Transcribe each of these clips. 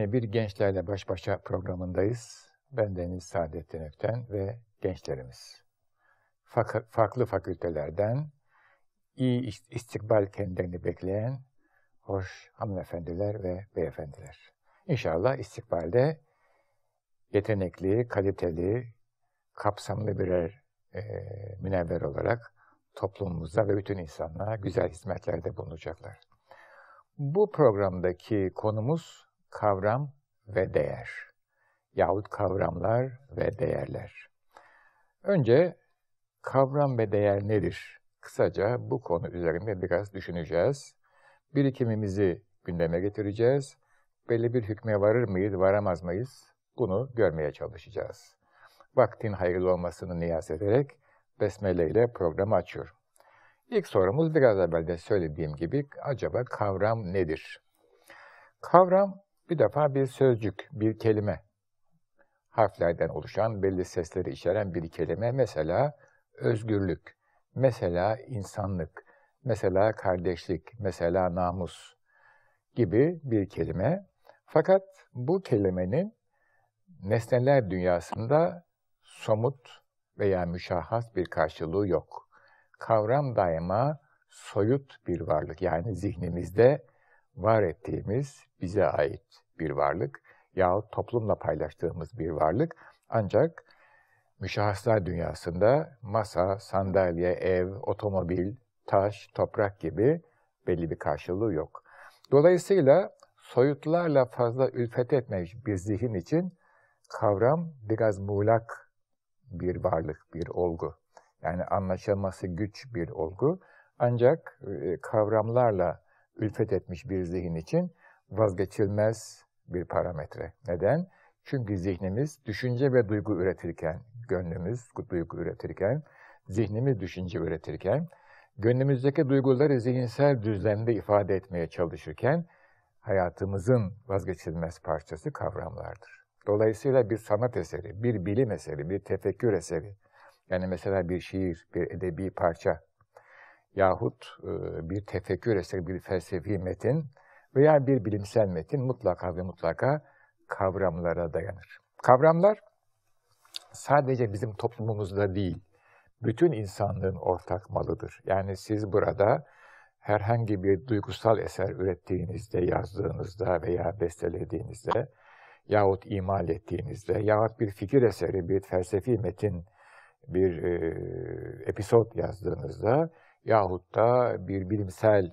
Yine bir gençlerle baş başa programındayız. Ben Deniz Saadettin Ökten ve gençlerimiz. Fak farklı fakültelerden iyi istikbal kendilerini bekleyen hoş hanımefendiler ve beyefendiler. İnşallah istikbalde yetenekli, kaliteli, kapsamlı birer e, münevver olarak toplumumuza ve bütün insanlığa güzel hizmetlerde bulunacaklar. Bu programdaki konumuz kavram ve değer yahut kavramlar ve değerler. Önce kavram ve değer nedir? Kısaca bu konu üzerinde biraz düşüneceğiz. Birikimimizi gündeme getireceğiz. Belli bir hükme varır mıyız, varamaz mıyız? Bunu görmeye çalışacağız. Vaktin hayırlı olmasını niyaz ederek Besmele ile programı açıyorum. İlk sorumuz biraz evvel de söylediğim gibi acaba kavram nedir? Kavram bir defa bir sözcük, bir kelime. Harflerden oluşan belli sesleri içeren bir kelime. Mesela özgürlük, mesela insanlık, mesela kardeşlik, mesela namus gibi bir kelime. Fakat bu kelimenin nesneler dünyasında somut veya müşahhas bir karşılığı yok kavram daima soyut bir varlık. Yani zihnimizde var ettiğimiz, bize ait bir varlık yahut toplumla paylaştığımız bir varlık. Ancak müşahhaslar dünyasında masa, sandalye, ev, otomobil, taş, toprak gibi belli bir karşılığı yok. Dolayısıyla soyutlarla fazla ülfet etmemiş bir zihin için kavram biraz muğlak bir varlık, bir olgu. Yani anlaşılması güç bir olgu. Ancak e, kavramlarla ülfet etmiş bir zihin için vazgeçilmez bir parametre. Neden? Çünkü zihnimiz düşünce ve duygu üretirken, gönlümüz duygu üretirken, zihnimiz düşünce üretirken, gönlümüzdeki duyguları zihinsel düzlemde ifade etmeye çalışırken, hayatımızın vazgeçilmez parçası kavramlardır. Dolayısıyla bir sanat eseri, bir bilim eseri, bir tefekkür eseri, yani mesela bir şiir, bir edebi parça yahut e, bir tefekkür eseri, bir felsefi metin veya bir bilimsel metin mutlaka ve mutlaka kavramlara dayanır. Kavramlar sadece bizim toplumumuzda değil, bütün insanlığın ortak malıdır. Yani siz burada herhangi bir duygusal eser ürettiğinizde, yazdığınızda veya bestelediğinizde yahut imal ettiğinizde yahut bir fikir eseri, bir felsefi metin bir e, episod yazdığınızda yahut da bir bilimsel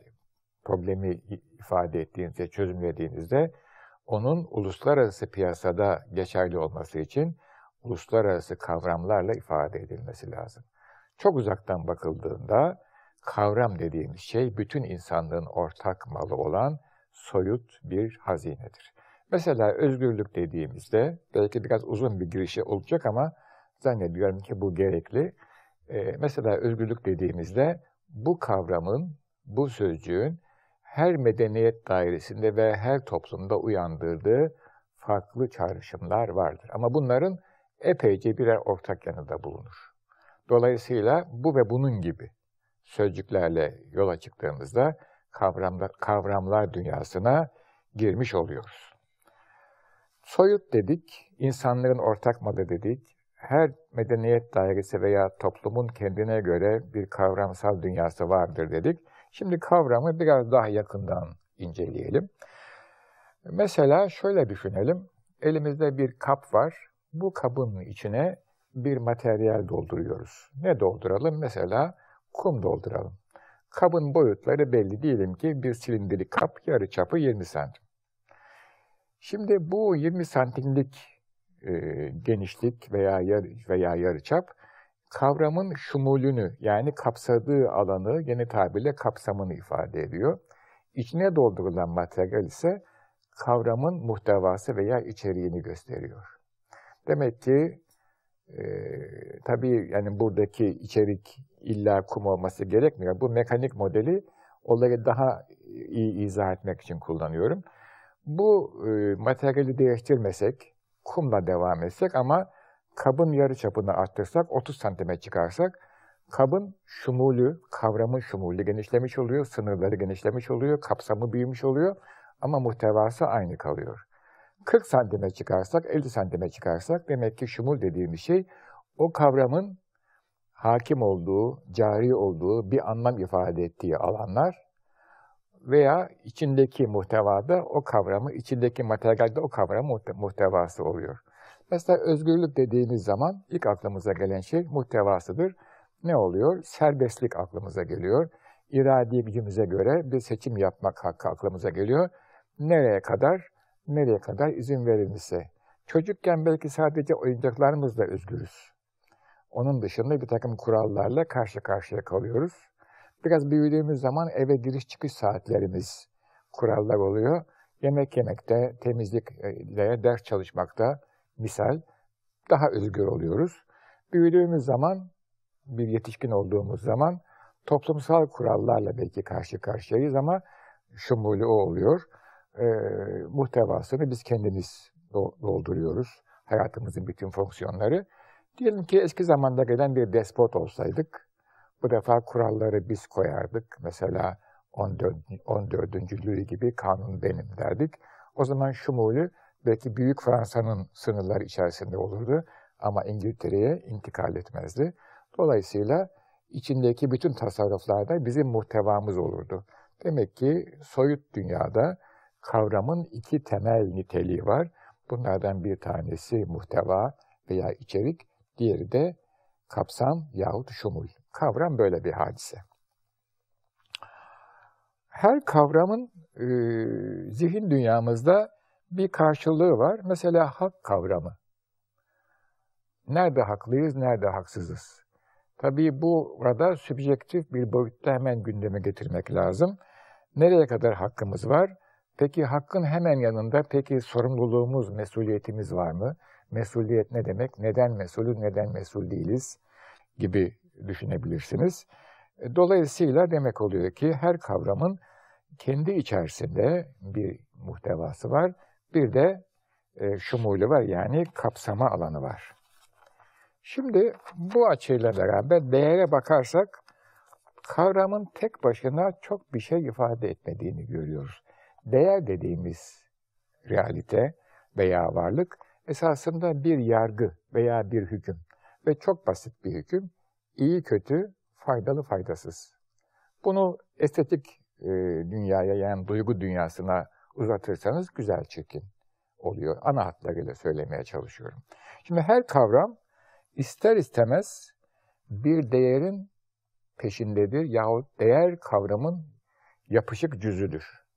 problemi ifade ettiğinizde, çözümlediğinizde onun uluslararası piyasada geçerli olması için uluslararası kavramlarla ifade edilmesi lazım. Çok uzaktan bakıldığında kavram dediğimiz şey bütün insanlığın ortak malı olan soyut bir hazinedir. Mesela özgürlük dediğimizde belki biraz uzun bir girişi olacak ama Zannediyorum ki bu gerekli. Ee, mesela özgürlük dediğimizde bu kavramın, bu sözcüğün her medeniyet dairesinde ve her toplumda uyandırdığı farklı çağrışımlar vardır. Ama bunların epeyce birer ortak yanı da bulunur. Dolayısıyla bu ve bunun gibi sözcüklerle yola çıktığımızda kavramlar, kavramlar dünyasına girmiş oluyoruz. Soyut dedik, insanların ortak malı dedik, her medeniyet dairesi veya toplumun kendine göre bir kavramsal dünyası vardır dedik. Şimdi kavramı biraz daha yakından inceleyelim. Mesela şöyle düşünelim. Elimizde bir kap var. Bu kabın içine bir materyal dolduruyoruz. Ne dolduralım? Mesela kum dolduralım. Kabın boyutları belli. Diyelim ki bir silindirli kap, yarı çapı 20 santim. Şimdi bu 20 santimlik e, genişlik veya yar, veya yarıçap kavramın şumulünü yani kapsadığı alanı yeni tabirle kapsamını ifade ediyor. İçine doldurulan materyal ise kavramın muhtevası veya içeriğini gösteriyor. Demek ki e, tabii yani buradaki içerik illa kum olması gerekmiyor. Bu mekanik modeli olayı daha iyi izah etmek için kullanıyorum. Bu e, materyali değiştirmesek, kumla devam etsek ama kabın yarı çapını arttırsak 30 santime çıkarsak kabın şumulü, kavramın şumulü genişlemiş oluyor, sınırları genişlemiş oluyor, kapsamı büyümüş oluyor ama muhtevası aynı kalıyor. 40 santime çıkarsak, 50 santime çıkarsak demek ki şumul dediğimiz şey o kavramın hakim olduğu, cari olduğu, bir anlam ifade ettiği alanlar veya içindeki muhtevada o kavramı, içindeki materyalde o kavramı muhtevası oluyor. Mesela özgürlük dediğimiz zaman ilk aklımıza gelen şey muhtevasıdır. Ne oluyor? Serbestlik aklımıza geliyor. İradi gücümüze göre bir seçim yapmak hakkı aklımıza geliyor. Nereye kadar? Nereye kadar izin verilmişse. Çocukken belki sadece oyuncaklarımızla özgürüz. Onun dışında bir takım kurallarla karşı karşıya kalıyoruz. Biraz büyüdüğümüz zaman eve giriş çıkış saatlerimiz kurallar oluyor. Yemek yemekte, temizlikle, ders çalışmakta misal daha özgür oluyoruz. Büyüdüğümüz zaman, bir yetişkin olduğumuz zaman toplumsal kurallarla belki karşı karşıyayız ama şumulü o oluyor. E, muhtevasını biz kendimiz dolduruyoruz. Hayatımızın bütün fonksiyonları. Diyelim ki eski zamanda gelen bir despot olsaydık, bu defa kuralları biz koyardık. Mesela 14. 14. Louis gibi kanun benim derdik. O zaman şumulü belki Büyük Fransa'nın sınırları içerisinde olurdu ama İngiltere'ye intikal etmezdi. Dolayısıyla içindeki bütün tasarruflarda bizim muhtevamız olurdu. Demek ki soyut dünyada kavramın iki temel niteliği var. Bunlardan bir tanesi muhteva veya içerik, diğeri de kapsam yahut şumul. Kavram böyle bir hadise. Her kavramın e, zihin dünyamızda bir karşılığı var. Mesela hak kavramı. Nerede haklıyız, nerede haksızız? Tabii bu burada sübjektif bir boyutta hemen gündeme getirmek lazım. Nereye kadar hakkımız var? Peki hakkın hemen yanında peki sorumluluğumuz, mesuliyetimiz var mı? Mesuliyet ne demek? Neden mesulü, neden mesul değiliz? Gibi düşünebilirsiniz. Dolayısıyla demek oluyor ki her kavramın kendi içerisinde bir muhtevası var. Bir de e, var yani kapsama alanı var. Şimdi bu açıyla beraber değere bakarsak kavramın tek başına çok bir şey ifade etmediğini görüyoruz. Değer dediğimiz realite veya varlık esasında bir yargı veya bir hüküm ve çok basit bir hüküm. İyi kötü, faydalı faydasız. Bunu estetik e, dünyaya yani duygu dünyasına uzatırsanız güzel çirkin oluyor. Ana hatlarıyla söylemeye çalışıyorum. Şimdi her kavram ister istemez bir değerin peşindedir yahut değer kavramın yapışık cüzüdür.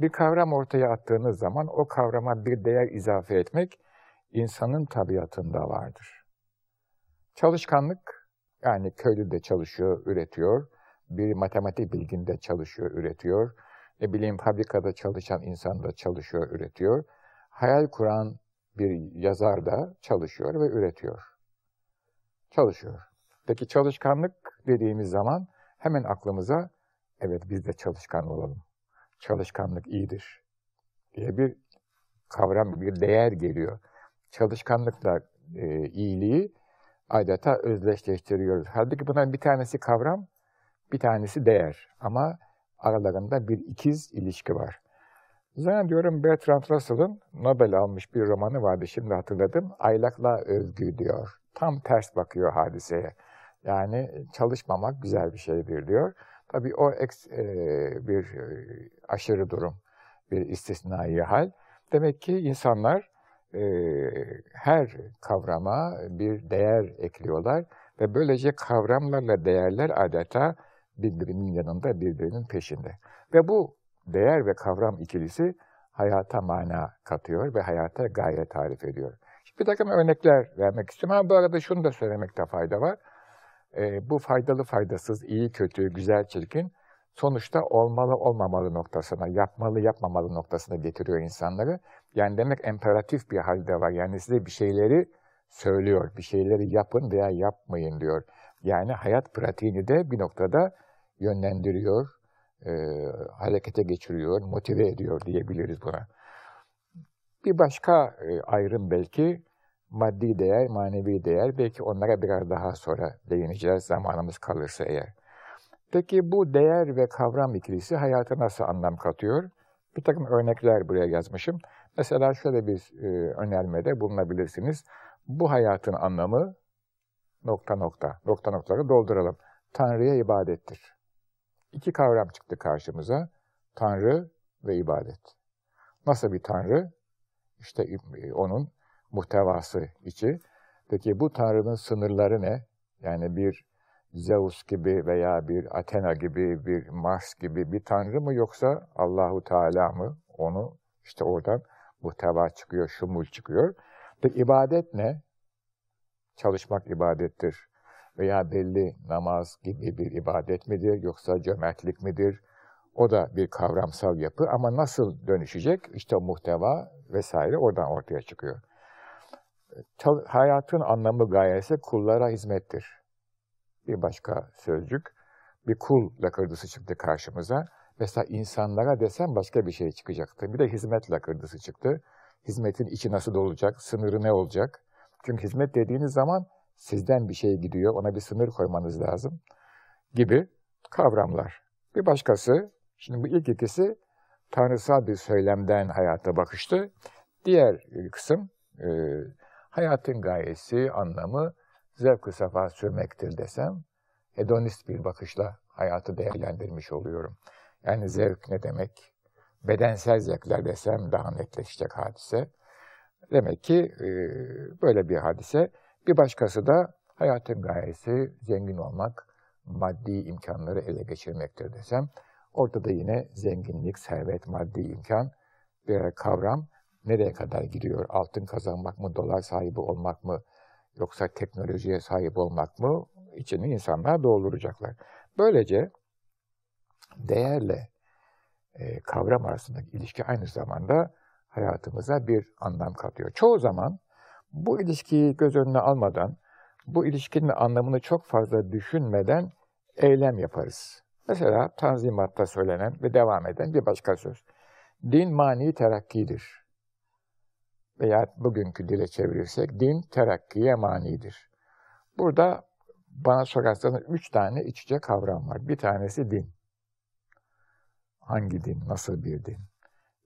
Bir kavram ortaya attığınız zaman o kavrama bir değer izafe etmek insanın tabiatında vardır. Çalışkanlık, yani köylü de çalışıyor, üretiyor. Bir matematik bilginde çalışıyor, üretiyor ne bileyim fabrikada çalışan insan da çalışıyor, üretiyor. Hayal kuran bir yazar da çalışıyor ve üretiyor. Çalışıyor. Peki çalışkanlık dediğimiz zaman hemen aklımıza evet biz de çalışkan olalım. Çalışkanlık iyidir diye bir kavram, bir değer geliyor. Çalışkanlıkla e, iyiliği adeta özdeşleştiriyoruz. Halbuki bunların bir tanesi kavram, bir tanesi değer. Ama aralarında bir ikiz ilişki var. Zannediyorum Bertrand Russell'ın Nobel almış bir romanı vardı, şimdi hatırladım. Aylakla övgü diyor. Tam ters bakıyor hadiseye. Yani çalışmamak güzel bir şeydir diyor. Tabii o eks, e, bir e, aşırı durum, bir istisnai hal. Demek ki insanlar e, her kavrama bir değer ekliyorlar ve böylece kavramlarla değerler adeta birbirinin yanında, birbirinin peşinde. Ve bu değer ve kavram ikilisi hayata mana katıyor ve hayata gaye tarif ediyor. Şimdi bir takım örnekler vermek istiyorum ama bu arada şunu da söylemekte fayda var. E, bu faydalı faydasız, iyi kötü, güzel çirkin sonuçta olmalı olmamalı noktasına, yapmalı yapmamalı noktasına getiriyor insanları. Yani demek imperatif bir halde var. Yani size bir şeyleri söylüyor, bir şeyleri yapın veya yapmayın diyor. Yani hayat pratiğini de bir noktada yönlendiriyor, e, harekete geçiriyor, motive ediyor diyebiliriz buna. Bir başka e, ayrım belki maddi değer, manevi değer. Belki onlara biraz daha sonra değineceğiz zamanımız kalırsa eğer. Peki bu değer ve kavram ikilisi hayata nasıl anlam katıyor? Bir takım örnekler buraya yazmışım. Mesela şöyle bir e, önermede bulunabilirsiniz. Bu hayatın anlamı nokta nokta, nokta noktaları dolduralım. Tanrı'ya ibadettir. İki kavram çıktı karşımıza. Tanrı ve ibadet. Nasıl bir Tanrı? İşte e, onun muhtevası içi. Peki bu Tanrı'nın sınırları ne? Yani bir Zeus gibi veya bir Athena gibi, bir Mars gibi bir Tanrı mı yoksa Allahu Teala mı? Onu işte oradan muhteva çıkıyor, şumul çıkıyor. Peki ibadet ne? Çalışmak ibadettir. Veya belli namaz gibi bir ibadet midir yoksa cömertlik midir? O da bir kavramsal yapı ama nasıl dönüşecek? İşte muhteva vesaire oradan ortaya çıkıyor. Hayatın anlamı gayesi kullara hizmettir. Bir başka sözcük, bir kul lakırdısı çıktı karşımıza. Mesela insanlara desem başka bir şey çıkacaktı. Bir de hizmet lakırdısı çıktı. Hizmetin içi nasıl olacak, sınırı ne olacak? Çünkü hizmet dediğiniz zaman sizden bir şey gidiyor, ona bir sınır koymanız lazım gibi kavramlar. Bir başkası, şimdi bu ilk ikisi tanrısal bir söylemden hayata bakıştı. Diğer kısım, e, hayatın gayesi, anlamı zevk-ı safa sürmektir desem, hedonist bir bakışla hayatı değerlendirmiş oluyorum. Yani zevk ne demek? Bedensel zevkler desem daha netleşecek hadise. Demek ki e, böyle bir hadise. Bir başkası da hayatın gayesi zengin olmak, maddi imkanları ele geçirmektir desem. Ortada yine zenginlik, servet, maddi imkan bir kavram nereye kadar gidiyor? Altın kazanmak mı, dolar sahibi olmak mı, yoksa teknolojiye sahip olmak mı? İçini insanlar dolduracaklar. Böylece değerle e, kavram arasındaki ilişki aynı zamanda hayatımıza bir anlam katıyor. Çoğu zaman bu ilişkiyi göz önüne almadan, bu ilişkinin anlamını çok fazla düşünmeden eylem yaparız. Mesela Tanzimat'ta söylenen ve devam eden bir başka söz. Din mani terakkidir. Veya bugünkü dile çevirirsek din terakkiye manidir. Burada bana sorarsanız üç tane iç içe kavram var. Bir tanesi din. Hangi din, nasıl bir din?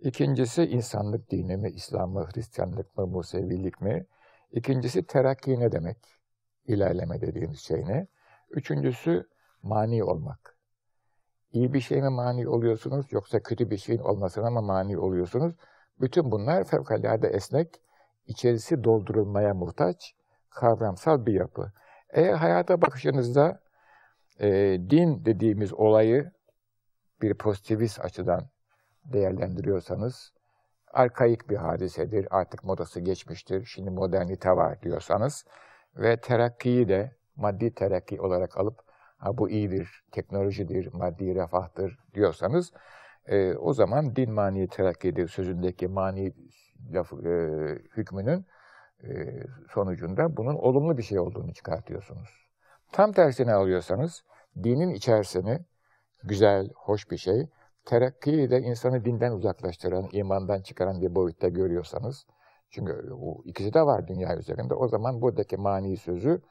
İkincisi insanlık dini mi, İslam mı, Hristiyanlık mı, Musevilik mi? İkincisi terakki ne demek? İlerleme dediğimiz şey ne? Üçüncüsü mani olmak. İyi bir şey mi mani oluyorsunuz yoksa kötü bir şeyin olmasına mı mani oluyorsunuz? Bütün bunlar fevkalade esnek, içerisi doldurulmaya muhtaç, kavramsal bir yapı. Eğer hayata bakışınızda e, din dediğimiz olayı bir pozitivist açıdan değerlendiriyorsanız, arkaik bir hadisedir, artık modası geçmiştir, şimdi modernite var diyorsanız ve terakkiyi de maddi terakki olarak alıp ha bu iyidir, teknolojidir, maddi refahtır diyorsanız e, o zaman din mani terakkidir sözündeki mani lafı, e, hükmünün e, sonucunda bunun olumlu bir şey olduğunu çıkartıyorsunuz. Tam tersini alıyorsanız dinin içerisini güzel, hoş bir şey, terakkiyi de insanı dinden uzaklaştıran, imandan çıkaran bir boyutta görüyorsanız, çünkü o ikisi de var dünya üzerinde, o zaman buradaki mani sözü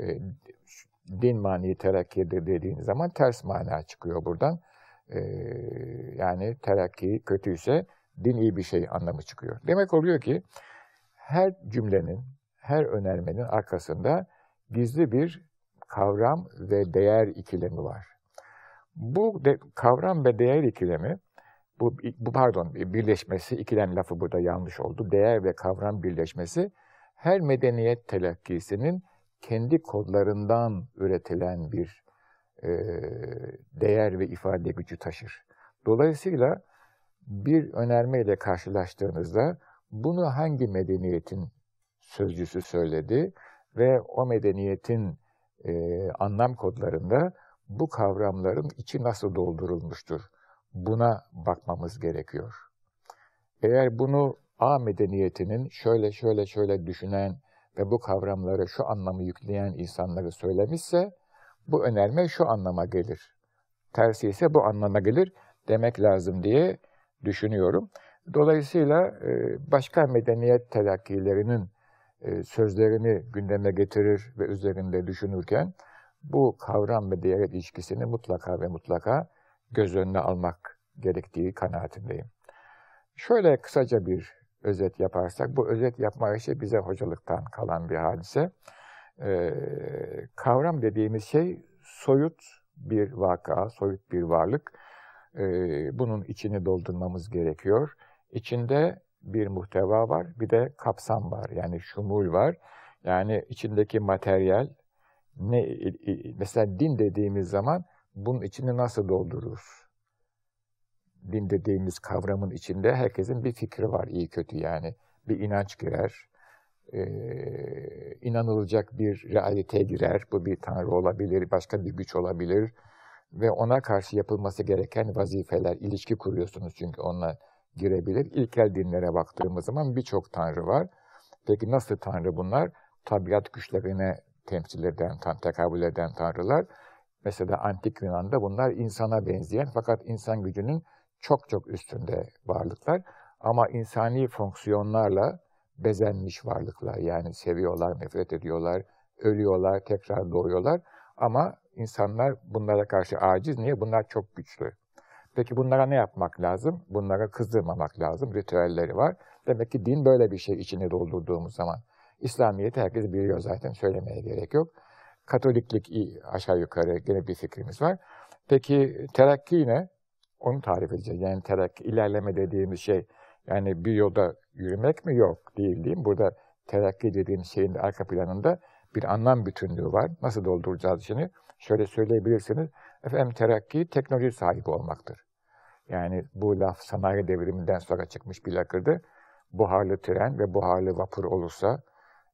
e, din mani terakkidir dediğiniz zaman ters mana çıkıyor buradan. E, yani terakki kötüyse din iyi bir şey anlamı çıkıyor. Demek oluyor ki her cümlenin, her önermenin arkasında gizli bir kavram ve değer ikilemi var. Bu de, kavram ve değer ikilemi, bu, bu pardon birleşmesi, ikilem lafı burada yanlış oldu. Değer ve kavram birleşmesi her medeniyet telakkisinin kendi kodlarından üretilen bir değer ve ifade gücü taşır. Dolayısıyla bir önermeyle karşılaştığınızda bunu hangi medeniyetin sözcüsü söyledi ve o medeniyetin e, anlam kodlarında bu kavramların içi nasıl doldurulmuştur? Buna bakmamız gerekiyor. Eğer bunu A medeniyetinin şöyle şöyle şöyle düşünen ve bu kavramları şu anlamı yükleyen insanları söylemişse, bu önerme şu anlama gelir. Tersi ise bu anlama gelir demek lazım diye düşünüyorum. Dolayısıyla e, başka medeniyet telakkilerinin e, sözlerini gündeme getirir ve üzerinde düşünürken bu kavram ve değer ilişkisini mutlaka ve mutlaka göz önüne almak gerektiği kanaatindeyim. Şöyle kısaca bir özet yaparsak, bu özet yapma işi bize hocalıktan kalan bir hadise. Ee, kavram dediğimiz şey soyut bir vaka, soyut bir varlık. Ee, bunun içini doldurmamız gerekiyor. İçinde bir muhteva var, bir de kapsam var. Yani şumul var. Yani içindeki materyal, ne mesela din dediğimiz zaman bunun içini nasıl doldurur? Din dediğimiz kavramın içinde herkesin bir fikri var, iyi kötü yani. Bir inanç girer, e, inanılacak bir realite girer. Bu bir tanrı olabilir, başka bir güç olabilir. Ve ona karşı yapılması gereken vazifeler, ilişki kuruyorsunuz çünkü onunla girebilir. İlkel dinlere baktığımız zaman birçok tanrı var. Peki nasıl tanrı bunlar? Tabiat güçlerine temsil eden, tam tekabül eden tanrılar. Mesela antik Yunan'da bunlar insana benzeyen fakat insan gücünün çok çok üstünde varlıklar. Ama insani fonksiyonlarla bezenmiş varlıklar. Yani seviyorlar, nefret ediyorlar, ölüyorlar, tekrar doğuyorlar. Ama insanlar bunlara karşı aciz. Niye? Bunlar çok güçlü. Peki bunlara ne yapmak lazım? Bunlara kızdırmamak lazım. Ritüelleri var. Demek ki din böyle bir şey içine doldurduğumuz zaman. İslamiyet'i herkes biliyor zaten. Söylemeye gerek yok. Katoliklik aşağı yukarı gene bir fikrimiz var. Peki terakki ne? Onu tarif edeceğiz. Yani terakki, ilerleme dediğimiz şey yani bir yolda yürümek mi? Yok değil değil mi? Burada terakki dediğimiz şeyin de arka planında bir anlam bütünlüğü var. Nasıl dolduracağız şimdi? Şöyle söyleyebilirsiniz. Efendim terakki teknoloji sahibi olmaktır. Yani bu laf sanayi devriminden sonra çıkmış bir lakırdı. Buharlı tren ve buharlı vapur olursa,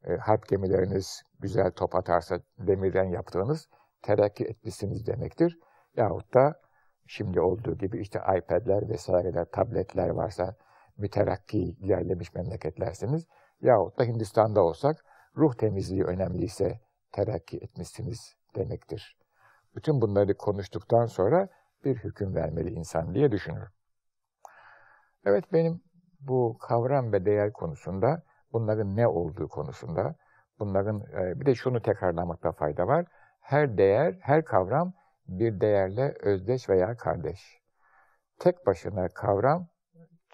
e, harp gemileriniz güzel top atarsa demirden yaptığınız terakki etmişsiniz demektir. Yahut da şimdi olduğu gibi işte iPad'ler vesaireler, tabletler varsa müterakki ilerlemiş memleketlersiniz. Yahut da Hindistan'da olsak ruh temizliği önemliyse terakki etmişsiniz demektir. Bütün bunları konuştuktan sonra bir hüküm vermeli insan diye düşünürüm. Evet benim bu kavram ve değer konusunda, bunların ne olduğu konusunda, bunların e, bir de şunu tekrarlamakta fayda var. Her değer, her kavram bir değerle özdeş veya kardeş. Tek başına kavram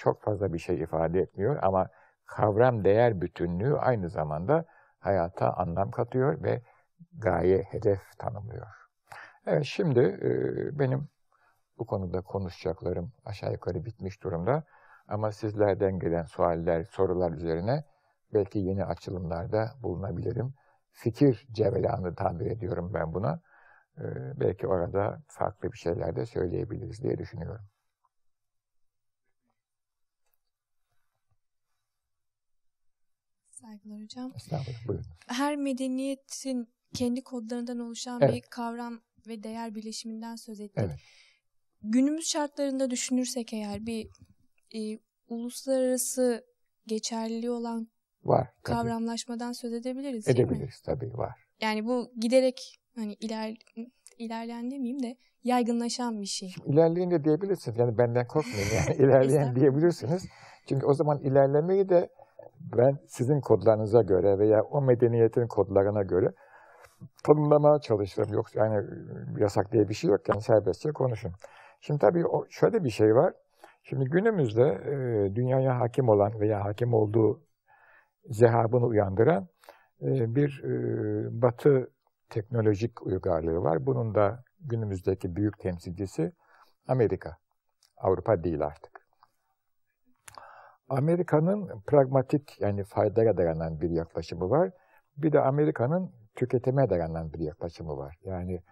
çok fazla bir şey ifade etmiyor ama kavram değer bütünlüğü aynı zamanda hayata anlam katıyor ve gaye, hedef tanımlıyor. Evet şimdi e, benim bu konuda konuşacaklarım aşağı yukarı bitmiş durumda. Ama sizlerden gelen sualler, sorular üzerine belki yeni açılımlarda bulunabilirim. Fikir cevelanı tabir ediyorum ben buna. Ee, belki orada farklı bir şeyler de söyleyebiliriz diye düşünüyorum. Saygılar hocam. Estağfurullah, buyurun. Her medeniyetin kendi kodlarından oluşan evet. bir kavram ve değer birleşiminden söz ettik. Evet günümüz şartlarında düşünürsek eğer bir e, uluslararası geçerliliği olan var tabii. kavramlaşmadan söz edebiliriz Edebiliriz tabii var. Yani bu giderek hani iler ilerleyen demeyeyim de yaygınlaşan bir şey. Şimdi ilerleyen de diyebilirsiniz. Yani benden korkmayın yani ilerleyen diyebilirsiniz. Çünkü o zaman ilerlemeyi de ben sizin kodlarınıza göre veya o medeniyetin kodlarına göre tanımlamaya çalışırım. Yoksa yani yasak diye bir şey yok. Yani serbestçe konuşun. Şimdi tabii şöyle bir şey var. Şimdi günümüzde dünyaya hakim olan veya hakim olduğu zehabını uyandıran bir batı teknolojik uygarlığı var. Bunun da günümüzdeki büyük temsilcisi Amerika. Avrupa değil artık. Amerika'nın pragmatik yani faydaya dayanan bir yaklaşımı var. Bir de Amerika'nın tüketime dayanan bir yaklaşımı var. Yani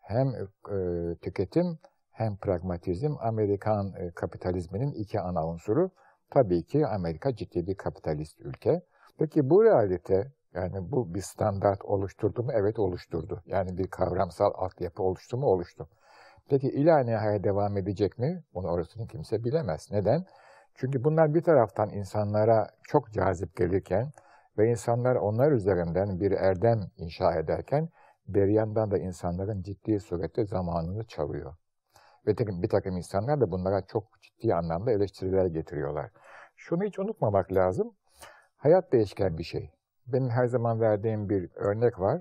hem e, tüketim hem pragmatizm, Amerikan e, kapitalizminin iki ana unsuru. Tabii ki Amerika ciddi bir kapitalist ülke. Peki bu realite, yani bu bir standart oluşturdu mu? Evet oluşturdu. Yani bir kavramsal altyapı oluştu mu? Oluştu. Peki ila devam edecek mi? Bunu orasını kimse bilemez. Neden? Çünkü bunlar bir taraftan insanlara çok cazip gelirken ve insanlar onlar üzerinden bir erdem inşa ederken bir yandan da insanların ciddi surette zamanını çalıyor. Ve bir takım insanlar da bunlara çok ciddi anlamda eleştiriler getiriyorlar. Şunu hiç unutmamak lazım. Hayat değişken bir şey. Benim her zaman verdiğim bir örnek var.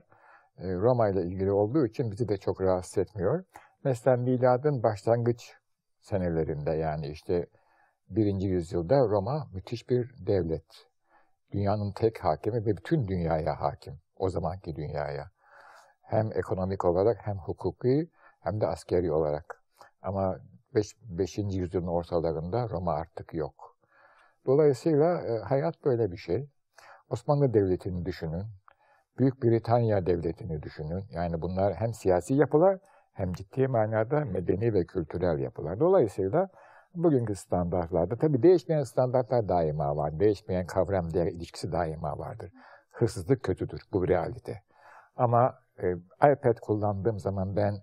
E, Roma ile ilgili olduğu için bizi de çok rahatsız etmiyor. Mesela miladın başlangıç senelerinde yani işte birinci yüzyılda Roma müthiş bir devlet. Dünyanın tek hakimi ve bütün dünyaya hakim. O zamanki dünyaya. Hem ekonomik olarak hem hukuki hem de askeri olarak. Ama 5. Beş, yüzyılın ortalarında Roma artık yok. Dolayısıyla e, hayat böyle bir şey. Osmanlı Devleti'ni düşünün. Büyük Britanya Devleti'ni düşünün. Yani bunlar hem siyasi yapılar hem ciddi manada medeni ve kültürel yapılar. Dolayısıyla bugünkü standartlarda, tabi değişmeyen standartlar daima var. Değişmeyen kavram değer ilişkisi daima vardır. Hırsızlık kötüdür, bu realite. Ama e, iPad kullandığım zaman ben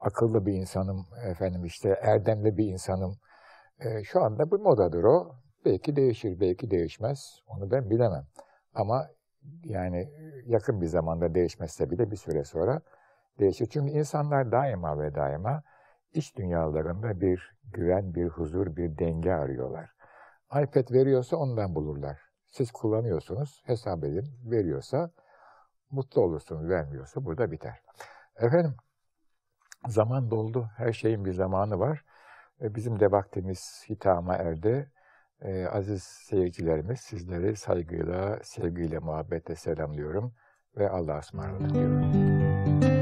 akıllı bir insanım, efendim işte erdemli bir insanım. E, şu anda bu modadır o. Belki değişir, belki değişmez. Onu ben bilemem. Ama yani yakın bir zamanda değişmezse bile bir süre sonra değişir. Çünkü insanlar daima ve daima iç dünyalarında bir güven, bir huzur, bir denge arıyorlar. iPad veriyorsa ondan bulurlar. Siz kullanıyorsunuz, hesap edin, veriyorsa mutlu olursunuz, vermiyorsa burada biter. Efendim, zaman doldu, her şeyin bir zamanı var. E, bizim de vaktimiz hitama erdi. Ee, aziz seyircilerimiz sizleri saygıyla, sevgiyle, muhabbetle selamlıyorum ve Allah'a ısmarladık diyorum.